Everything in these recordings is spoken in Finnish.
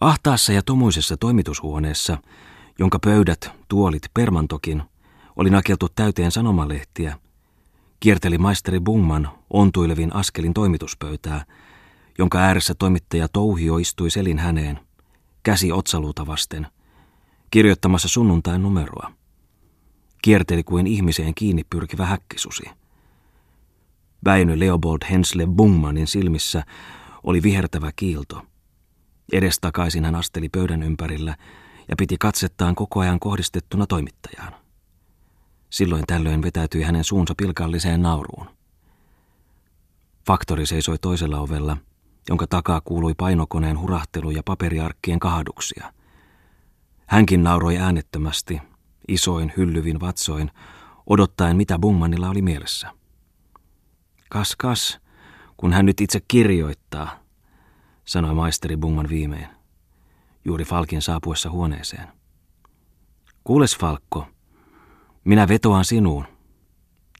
Ahtaassa ja tomuisessa toimitushuoneessa, jonka pöydät, tuolit, permantokin, oli nakeltu täyteen sanomalehtiä, kierteli maisteri Bungman ontuilevin askelin toimituspöytää, jonka ääressä toimittaja Touhio istui selin häneen, käsi otsaluuta vasten, kirjoittamassa sunnuntain numeroa. Kierteli kuin ihmiseen kiinni pyrkivä häkkisusi. Väinö Leopold Hensle Bungmanin silmissä oli vihertävä kiilto. Edestakaisin hän asteli pöydän ympärillä ja piti katsettaan koko ajan kohdistettuna toimittajaan. Silloin tällöin vetäytyi hänen suunsa pilkalliseen nauruun. Faktori seisoi toisella ovella, jonka takaa kuului painokoneen hurahtelu ja paperiarkkien kahduksia. Hänkin nauroi äänettömästi, isoin hyllyvin vatsoin, odottaen mitä Bungmanilla oli mielessä. Kas kas, kun hän nyt itse kirjoittaa, sanoi maisteri Bungman viimein, juuri Falkin saapuessa huoneeseen. Kuules Falkko, minä vetoan sinuun.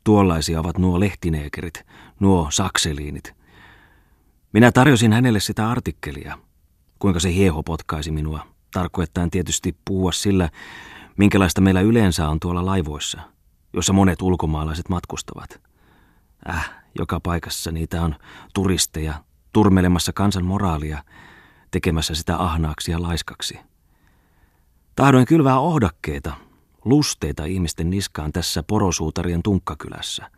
Tuollaisia ovat nuo lehtineekerit, nuo sakseliinit. Minä tarjosin hänelle sitä artikkelia, kuinka se hieho potkaisi minua, tarkoittain tietysti puhua sillä, minkälaista meillä yleensä on tuolla laivoissa, jossa monet ulkomaalaiset matkustavat. Äh, joka paikassa niitä on turisteja turmelemassa kansan moraalia, tekemässä sitä ahnaaksi ja laiskaksi. Tahdoin kylvää ohdakkeita, lusteita ihmisten niskaan tässä porosuutarien tunkkakylässä.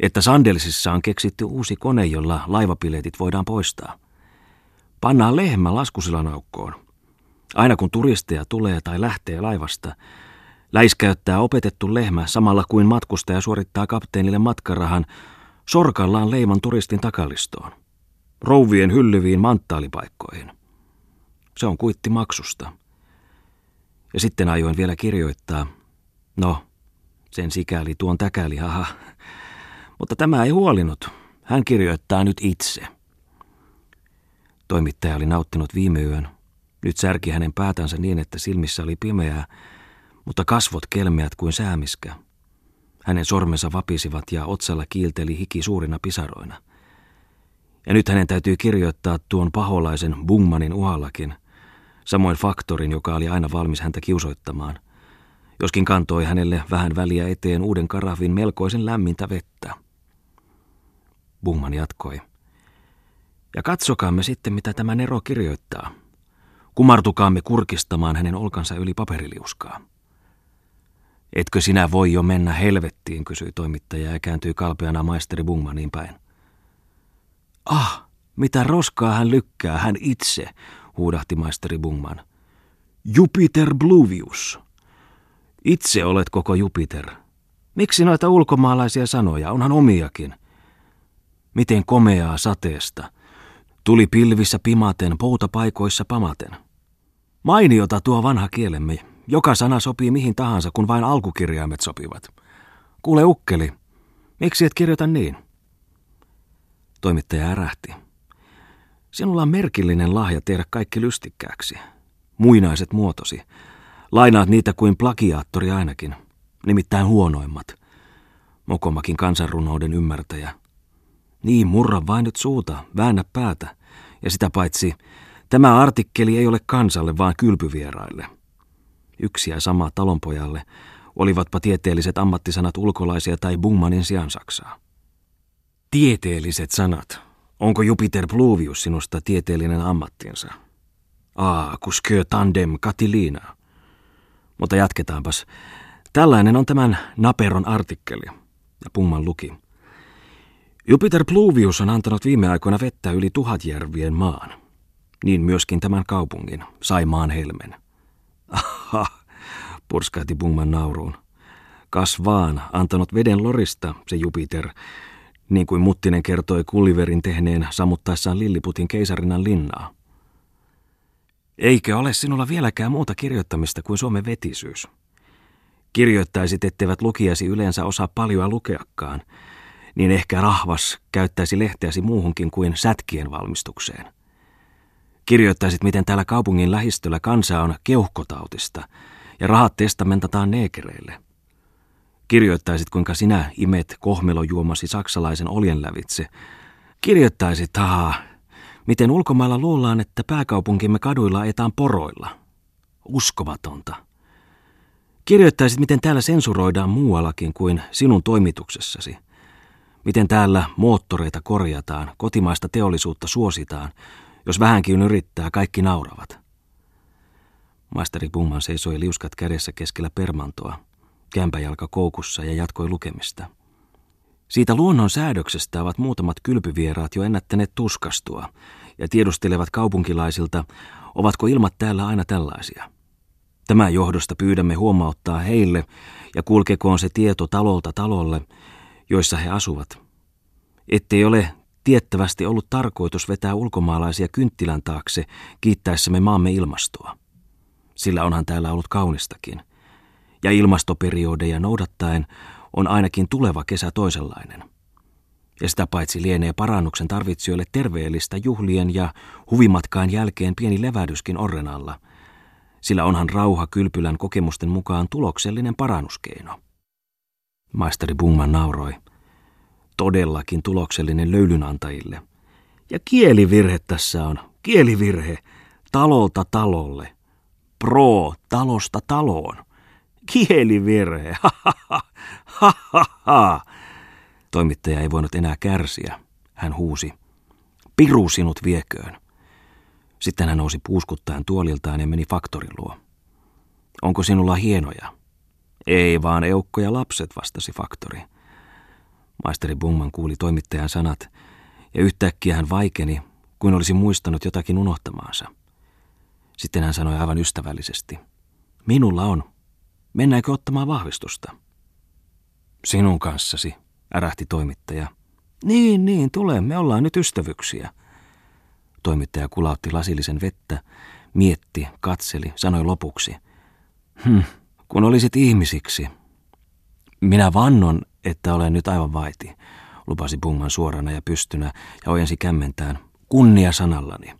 Että Sandelsissa on keksitty uusi kone, jolla laivapiletit voidaan poistaa. Pannaan lehmä laskusilan aukkoon. Aina kun turisteja tulee tai lähtee laivasta, läiskäyttää opetettu lehmä samalla kuin matkustaja suorittaa kapteenille matkarahan sorkallaan leiman turistin takalistoon. Rouvien hyllyviin manttaalipaikkoihin. Se on kuitti maksusta. Ja sitten ajoin vielä kirjoittaa. No, sen sikäli tuon täkäli, haha. Mutta tämä ei huolinut. Hän kirjoittaa nyt itse. Toimittaja oli nauttinut viime yön. Nyt särki hänen päätänsä niin, että silmissä oli pimeää, mutta kasvot kelmeät kuin säämiskä. Hänen sormensa vapisivat ja otsalla kiilteli hiki suurina pisaroina. Ja nyt hänen täytyy kirjoittaa tuon paholaisen Bungmanin uhallakin – samoin faktorin, joka oli aina valmis häntä kiusoittamaan, joskin kantoi hänelle vähän väliä eteen uuden karafin melkoisen lämmintä vettä. Bungman jatkoi. Ja katsokaamme sitten, mitä tämä Nero kirjoittaa. Kumartukaamme kurkistamaan hänen olkansa yli paperiliuskaa. Etkö sinä voi jo mennä helvettiin, kysyi toimittaja ja kääntyi kalpeana maisteri Bungmaniin päin. Ah, mitä roskaa hän lykkää, hän itse, huudahti maisteri Bungman. Jupiter Bluvius. Itse olet koko Jupiter. Miksi noita ulkomaalaisia sanoja? Onhan omiakin. Miten komeaa sateesta. Tuli pilvissä pimaten, poutapaikoissa pamaten. Mainiota tuo vanha kielemme. Joka sana sopii mihin tahansa, kun vain alkukirjaimet sopivat. Kuule ukkeli, miksi et kirjoita niin? Toimittaja ärähti. Sinulla on merkillinen lahja tehdä kaikki lystikkääksi. Muinaiset muotosi. Lainaat niitä kuin plagiaattori ainakin, nimittäin huonoimmat. Mokomakin kansanrunouden ymmärtäjä. Niin, murra vain nyt suuta, väännä päätä. Ja sitä paitsi, tämä artikkeli ei ole kansalle, vaan kylpyvieraille. Yksi ja sama talonpojalle, olivatpa tieteelliset ammattisanat ulkolaisia tai Bungmanin sijaan saksaa. Tieteelliset sanat, Onko Jupiter Pluvius sinusta tieteellinen ammattinsa? Aa, kuskö tandem Katilina. Mutta jatketaanpas. Tällainen on tämän Naperon artikkeli. Ja Pumman luki. Jupiter Pluvius on antanut viime aikoina vettä yli tuhatjärvien maan. Niin myöskin tämän kaupungin, Saimaan helmen. Aha, purskaati Pumman nauruun. Kas vaan, antanut veden lorista se Jupiter, niin kuin Muttinen kertoi Kulliverin tehneen sammuttaessaan Lilliputin keisarinan linnaa. Eikö ole sinulla vieläkään muuta kirjoittamista kuin Suomen vetisyys? Kirjoittaisit, etteivät lukijasi yleensä osaa paljoa lukeakaan, niin ehkä rahvas käyttäisi lehteäsi muuhunkin kuin sätkien valmistukseen. Kirjoittaisit, miten täällä kaupungin lähistöllä kansa on keuhkotautista ja rahat testamentataan neekereille – Kirjoittaisit, kuinka sinä imet kohmelojuomasi saksalaisen oljen lävitse. Kirjoittaisit, haa, Miten ulkomailla luullaan, että pääkaupunkimme kaduilla etaan poroilla. Uskomatonta. Kirjoittaisit, miten täällä sensuroidaan muuallakin kuin sinun toimituksessasi. Miten täällä moottoreita korjataan, kotimaista teollisuutta suositaan. Jos vähänkin yrittää, kaikki nauravat. Maisteri Bungman seisoi liuskat kädessä keskellä permantoa, kämpäjalka koukussa ja jatkoi lukemista. Siitä luonnon säädöksestä ovat muutamat kylpyvieraat jo ennättäneet tuskastua ja tiedustelevat kaupunkilaisilta, ovatko ilmat täällä aina tällaisia. Tämän johdosta pyydämme huomauttaa heille ja kulkekoon se tieto talolta talolle, joissa he asuvat. Ettei ole tiettävästi ollut tarkoitus vetää ulkomaalaisia kynttilän taakse kiittäessämme maamme ilmastoa. Sillä onhan täällä ollut kaunistakin. Ja ilmastoperiodeja noudattaen on ainakin tuleva kesä toisenlainen. Ja sitä paitsi lienee parannuksen tarvitsijoille terveellistä juhlien ja huvimatkaan jälkeen pieni levähdyskin orren alla, sillä onhan rauha kylpylän kokemusten mukaan tuloksellinen parannuskeino. Maisteri Bungman nauroi. Todellakin tuloksellinen löylynantajille. Ja kielivirhe tässä on. Kielivirhe. Talolta talolle. Pro talosta taloon. Kielivirhe. Ha, ha, ha. Toimittaja ei voinut enää kärsiä. Hän huusi. Piru sinut vieköön. Sitten hän nousi puuskuttaen tuoliltaan ja meni faktorin luo. Onko sinulla hienoja? Ei vaan eukko ja lapset, vastasi faktori. Maisteri Bungman kuuli toimittajan sanat, ja yhtäkkiä hän vaikeni, kuin olisi muistanut jotakin unohtamaansa. Sitten hän sanoi aivan ystävällisesti. Minulla on. Mennäänkö ottamaan vahvistusta? Sinun kanssasi, ärähti toimittaja. Niin, niin, tule, me ollaan nyt ystävyksiä. Toimittaja kulautti lasillisen vettä, mietti, katseli, sanoi lopuksi. Hm, kun olisit ihmisiksi. Minä vannon, että olen nyt aivan vaiti, lupasi Bungman suorana ja pystynä ja ojensi kämmentään. Kunnia sanallani.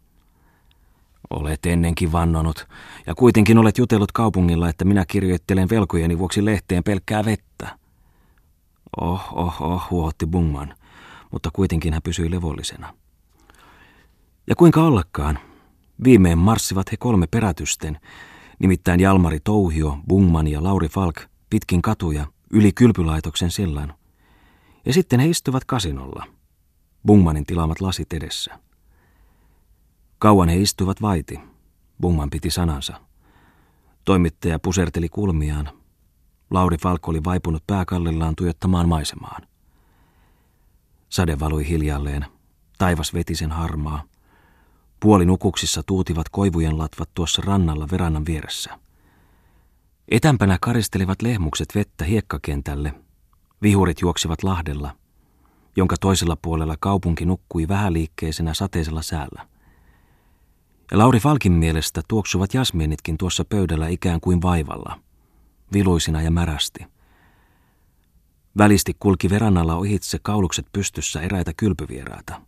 Olet ennenkin vannonut, ja kuitenkin olet jutellut kaupungilla, että minä kirjoittelen velkojeni vuoksi lehteen pelkkää vettä. Oh, oh, oh, huohotti Bungman, mutta kuitenkin hän pysyi levollisena. Ja kuinka ollakaan, viimein marssivat he kolme perätysten, nimittäin Jalmari Touhio, Bungman ja Lauri Falk, pitkin katuja, yli kylpylaitoksen sillan. Ja sitten he istuvat kasinolla, Bungmanin tilaamat lasit edessä. Kauan he istuivat vaiti. Bungman piti sanansa. Toimittaja puserteli kulmiaan. Lauri Falk oli vaipunut pääkallillaan tuijottamaan maisemaan. Sade valui hiljalleen. Taivas veti sen harmaa. Puolinukuksissa tuutivat koivujen latvat tuossa rannalla verannan vieressä. Etämpänä karistelivat lehmukset vettä hiekkakentälle. Vihurit juoksivat lahdella, jonka toisella puolella kaupunki nukkui vähäliikkeisenä sateisella säällä. Lauri Falkin mielestä tuoksuvat jasmiinitkin tuossa pöydällä ikään kuin vaivalla, viluisina ja märästi. Välisti kulki verannalla ohitse kaulukset pystyssä eräitä kylpyvieraita.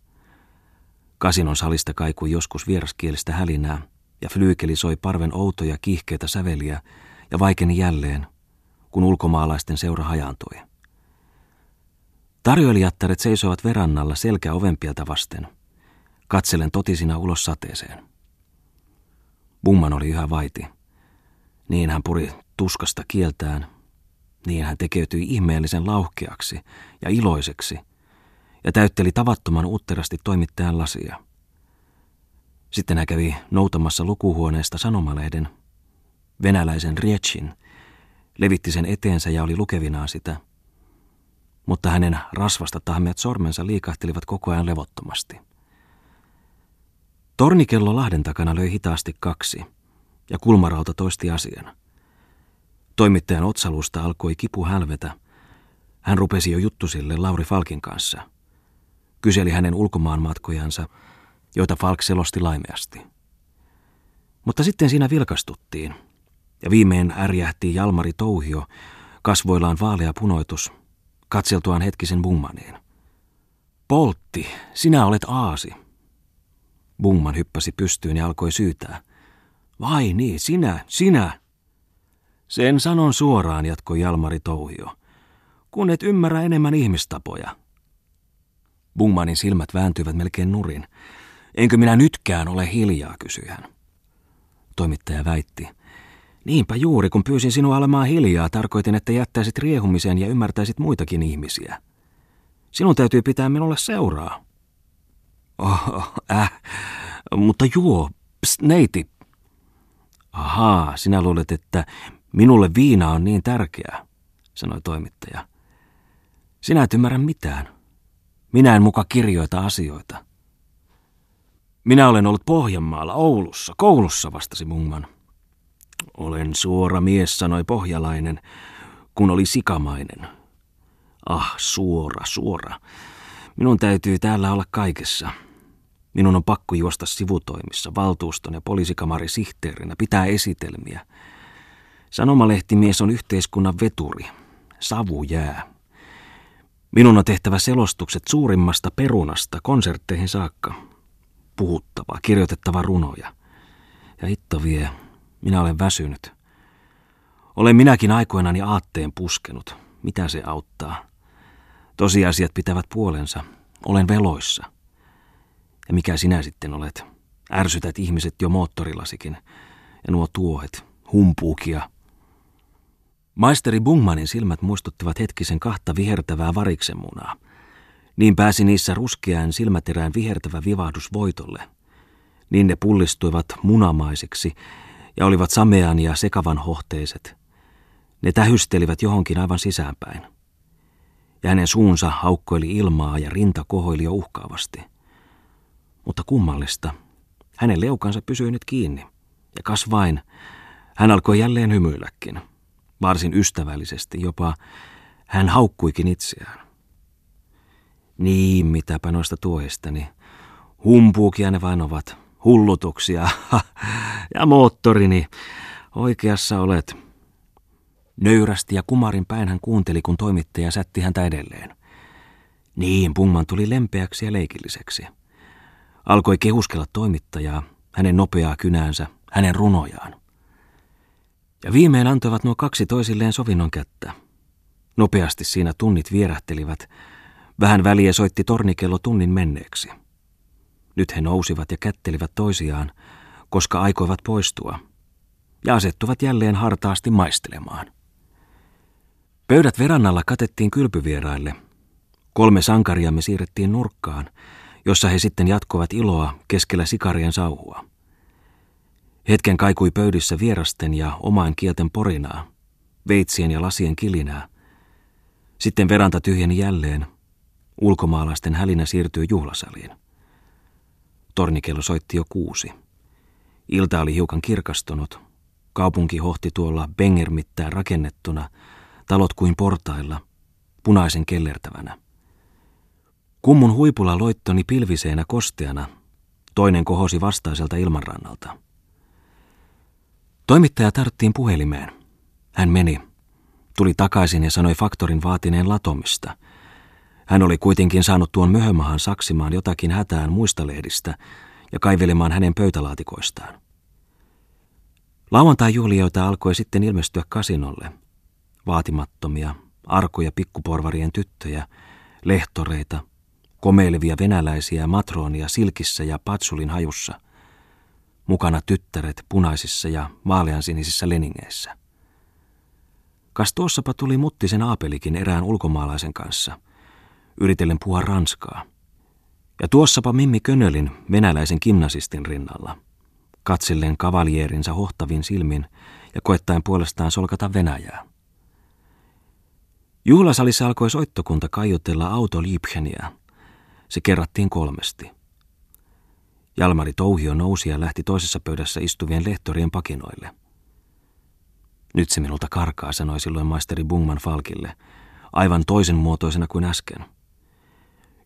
Kasinon salista kaikui joskus vieraskielistä hälinää, ja flyykeli soi parven outoja kiihkeitä säveliä ja vaikeni jälleen, kun ulkomaalaisten seura hajaantui. Tarjoilijattaret seisoivat verannalla selkä ovenpieltä vasten, katselen totisina ulos sateeseen. Bumman oli yhä vaiti. Niin hän puri tuskasta kieltään, niin hän tekeytyi ihmeellisen lauhkeaksi ja iloiseksi ja täytteli tavattoman utterasti toimittajan lasia. Sitten hän kävi noutamassa lukuhuoneesta sanomalehden, venäläisen Rietsin, levitti sen eteensä ja oli lukevinaan sitä. Mutta hänen rasvasta tahmeat sormensa liikahtelivat koko ajan levottomasti. Tornikello Lahden takana löi hitaasti kaksi, ja kulmarauta toisti asian. Toimittajan otsalusta alkoi kipu hälvetä. Hän rupesi jo juttusille Lauri Falkin kanssa. Kyseli hänen ulkomaanmatkojansa, joita Falk selosti laimeasti. Mutta sitten siinä vilkastuttiin, ja viimein ärjähti Jalmari Touhio, kasvoillaan vaalea punoitus, katseltuaan hetkisen Bungmaniin. Poltti, sinä olet aasi. Bungman hyppäsi pystyyn ja alkoi syytää. Vai niin, sinä, sinä. Sen sanon suoraan, jatkoi Jalmari Touhio. Kun et ymmärrä enemmän ihmistapoja. Bungmanin silmät vääntyivät melkein nurin. Enkö minä nytkään ole hiljaa, kysyi hän. Toimittaja väitti. Niinpä juuri, kun pyysin sinua olemaan hiljaa, tarkoitin, että jättäisit riehumisen ja ymmärtäisit muitakin ihmisiä. Sinun täytyy pitää minulle seuraa. Oh, äh, mutta juo, pst, neiti. Ahaa, sinä luulet, että minulle viina on niin tärkeää, sanoi toimittaja. Sinä et ymmärrä mitään. Minä en muka kirjoita asioita. Minä olen ollut Pohjanmaalla, Oulussa, koulussa, vastasi Mungman. Olen suora mies, sanoi pohjalainen, kun oli sikamainen. Ah, suora, suora. Minun täytyy täällä olla kaikessa. Minun on pakko juosta sivutoimissa, valtuuston ja poliisikamari sihteerinä, pitää esitelmiä. Sanomalehtimies on yhteiskunnan veturi. Savu jää. Minun on tehtävä selostukset suurimmasta perunasta konsertteihin saakka. Puhuttava, kirjoitettava runoja. Ja hitto vie, minä olen väsynyt. Olen minäkin aikoinani aatteen puskenut. Mitä se auttaa? Tosiasiat pitävät puolensa. Olen veloissa. Ja mikä sinä sitten olet? Ärsytät ihmiset jo moottorilasikin. Ja nuo tuohet, humpuukia. Maisteri Bungmanin silmät muistuttivat hetkisen kahta vihertävää variksenmunaa. Niin pääsi niissä ruskeään silmäterään vihertävä vivahdus voitolle. Niin ne pullistuivat munamaisiksi ja olivat samean ja sekavan hohteiset. Ne tähystelivät johonkin aivan sisäänpäin. Ja hänen suunsa haukkoili ilmaa ja rinta kohoili jo uhkaavasti. Mutta kummallista, hänen leukansa pysyi nyt kiinni. Ja kas vain, hän alkoi jälleen hymyilläkin. Varsin ystävällisesti, jopa hän haukkuikin itseään. Niin, mitäpä noista tuohistani. Humpuukia ne vain ovat, hullutuksia. ja moottorini, oikeassa olet. Nöyrästi ja kumarin päin hän kuunteli, kun toimittaja sätti häntä edelleen. Niin, Pungman tuli lempeäksi ja leikilliseksi. Alkoi kehuskella toimittajaa, hänen nopeaa kynäänsä, hänen runojaan. Ja viimein antoivat nuo kaksi toisilleen sovinnon kättä. Nopeasti siinä tunnit vierähtelivät. Vähän väliä soitti tornikello tunnin menneeksi. Nyt he nousivat ja kättelivät toisiaan, koska aikoivat poistua, ja asettuvat jälleen hartaasti maistelemaan. Pöydät verannalla katettiin kylpyvieraille. Kolme sankariamme siirrettiin nurkkaan, jossa he sitten jatkoivat iloa keskellä sikarien sauhua. Hetken kaikui pöydissä vierasten ja omaan kielten porinaa, veitsien ja lasien kilinää. Sitten veranta tyhjeni jälleen. Ulkomaalaisten hälinä siirtyi juhlasaliin. Tornikello soitti jo kuusi. Ilta oli hiukan kirkastunut. Kaupunki hohti tuolla bengermittään rakennettuna, talot kuin portailla, punaisen kellertävänä. Kummun huipulla loittoni pilviseenä kosteana, toinen kohosi vastaiselta ilmanrannalta. Toimittaja tarttiin puhelimeen. Hän meni, tuli takaisin ja sanoi faktorin vaatineen latomista. Hän oli kuitenkin saanut tuon möhömahan saksimaan jotakin hätään muista lehdistä ja kaivelemaan hänen pöytälaatikoistaan. Lauantai-juhlijoita alkoi sitten ilmestyä kasinolle. Vaatimattomia, arkoja pikkuporvarien tyttöjä, lehtoreita, komeilevia venäläisiä matroonia silkissä ja patsulin hajussa – mukana tyttäret punaisissa ja vaaleansinisissä leningeissä. Kas tuossapa tuli muttisen aapelikin erään ulkomaalaisen kanssa, yritellen puhua ranskaa. Ja tuossapa Mimmi Könölin venäläisen gimnasistin rinnalla, katsilleen kavaljeerinsa hohtavin silmin ja koettaen puolestaan solkata Venäjää. Juhlasalissa alkoi soittokunta kaiutella auto Liebcheniä. Se kerrattiin kolmesti – Jalmari Touhio nousi ja lähti toisessa pöydässä istuvien lehtorien pakinoille. Nyt se minulta karkaa, sanoi silloin maisteri Bungman Falkille, aivan toisen muotoisena kuin äsken.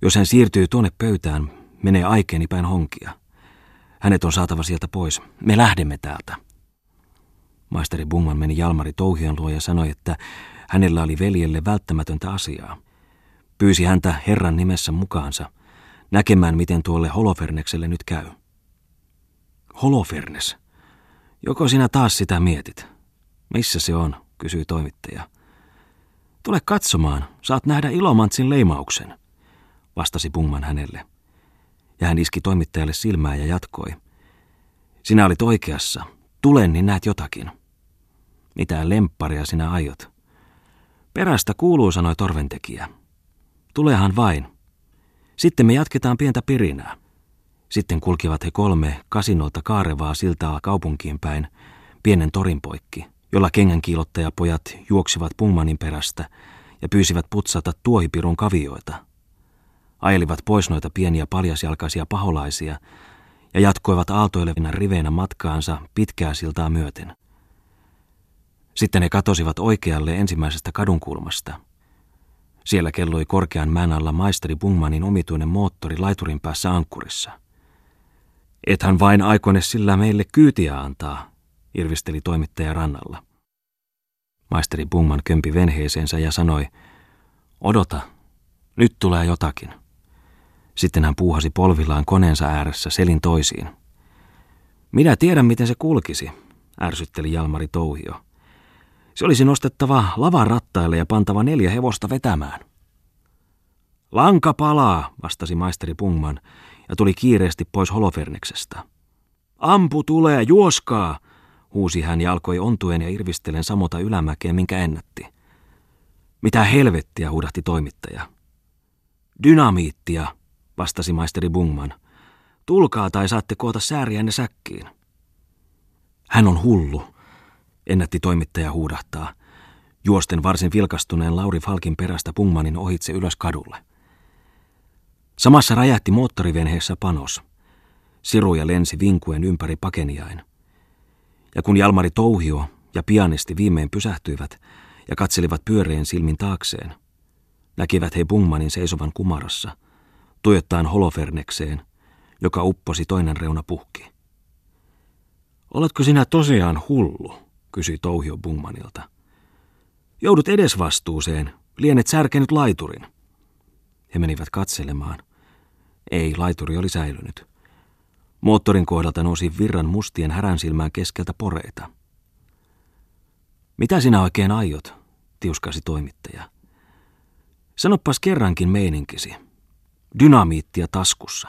Jos hän siirtyy tuonne pöytään, menee aikeeni päin honkia. Hänet on saatava sieltä pois. Me lähdemme täältä. Maisteri Bungman meni Jalmari Touhion luo ja sanoi, että hänellä oli veljelle välttämätöntä asiaa. Pyysi häntä Herran nimessä mukaansa – näkemään, miten tuolle Holofernekselle nyt käy. Holofernes? Joko sinä taas sitä mietit? Missä se on, kysyi toimittaja. Tule katsomaan, saat nähdä Ilomantsin leimauksen, vastasi Pungman hänelle. Ja hän iski toimittajalle silmää ja jatkoi. Sinä olit oikeassa. Tulen, niin näet jotakin. Mitä lempparia sinä aiot? Perästä kuuluu, sanoi torventekijä. Tulehan vain. Sitten me jatketaan pientä pirinää. Sitten kulkivat he kolme kasinolta kaarevaa siltaa kaupunkiin päin, pienen torin poikki, jolla kengänkiilottajapojat juoksivat Pungmanin perästä ja pyysivät putsata tuohipirun kavioita. Ailivat pois noita pieniä paljasjalkaisia paholaisia ja jatkoivat aaltoilevina riveinä matkaansa pitkää siltaa myöten. Sitten he katosivat oikealle ensimmäisestä kadunkulmasta. Siellä kelloi korkean mään alla maisteri Bungmanin omituinen moottori laiturin päässä ankkurissa – Ethän vain aikone sillä meille kyytiä antaa, irvisteli toimittaja rannalla. Maisteri Bungman kömpi venheeseensä ja sanoi, odota, nyt tulee jotakin. Sitten hän puuhasi polvillaan koneensa ääressä selin toisiin. Minä tiedän, miten se kulkisi, ärsytteli Jalmari Touhio. Se olisi nostettava lavan rattaille ja pantava neljä hevosta vetämään. Lanka palaa, vastasi maisteri Pungman ja tuli kiireesti pois Holoferneksestä. Ampu tulee, juoskaa, huusi hän ja alkoi ontuen ja irvistellen samota ylämäkeen, minkä ennätti. Mitä helvettiä, huudahti toimittaja. Dynamiittia, vastasi maisteri Bungman. Tulkaa tai saatte koota sääriänne säkkiin. Hän on hullu, ennätti toimittaja huudahtaa, juosten varsin vilkastuneen Lauri Falkin perästä Bungmanin ohitse ylös kadulle. Samassa räjähti moottorivenheessä panos. Siruja lensi vinkuen ympäri pakeniain. Ja kun Jalmari Touhio ja pianisti viimein pysähtyivät ja katselivat pyöreän silmin taakseen, näkivät he Bungmanin seisovan kumarassa, tuijottaen holofernekseen, joka upposi toinen reuna puhki. Oletko sinä tosiaan hullu, kysyi Touhio Bungmanilta. Joudut edesvastuuseen, lienet särkenyt laiturin. He menivät katselemaan. Ei, laituri oli säilynyt. Moottorin kohdalta nousi virran mustien härän silmään keskeltä poreita. Mitä sinä oikein aiot, tiuskasi toimittaja. Sanoppas kerrankin meininkisi. Dynamiittia taskussa.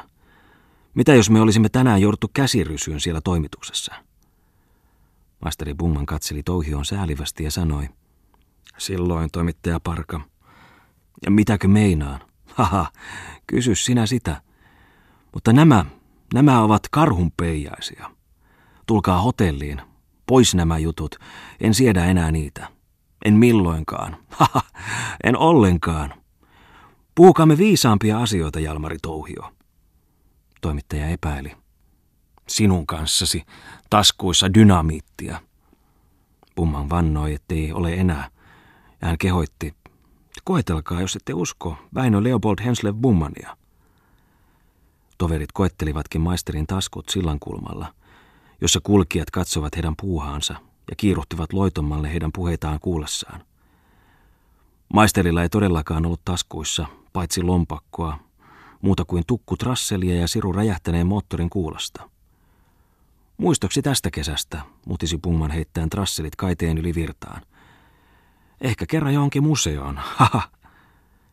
Mitä jos me olisimme tänään jouduttu käsirysyyn siellä toimituksessa? Maisteri Bungman katseli Touhion säälivästi ja sanoi, silloin toimittaja Parka. Ja mitäkö meinaan? Haha, kysy sinä sitä. Mutta nämä, nämä ovat karhunpeijaisia. Tulkaa hotelliin. Pois nämä jutut. En siedä enää niitä. En milloinkaan. Haha, en ollenkaan. Puhukaamme viisaampia asioita, Jalmari Touhio. Toimittaja epäili. Sinun kanssasi taskuissa dynamiittia. Pumman vannoi, ettei ole enää. Ja hän kehoitti, koetelkaa, jos ette usko, Väinö Leopold Henslev Bummania. Toverit koettelivatkin maisterin taskut sillankulmalla, jossa kulkijat katsovat heidän puuhaansa ja kiiruhtivat loitommalle heidän puheitaan kuullessaan. Maisterilla ei todellakaan ollut taskuissa, paitsi lompakkoa, muuta kuin tukku trasselia ja siru räjähtäneen moottorin kuulosta. Muistoksi tästä kesästä, mutisi Pungman heittäen trasselit kaiteen yli virtaan. Ehkä kerran johonkin museoon, haha,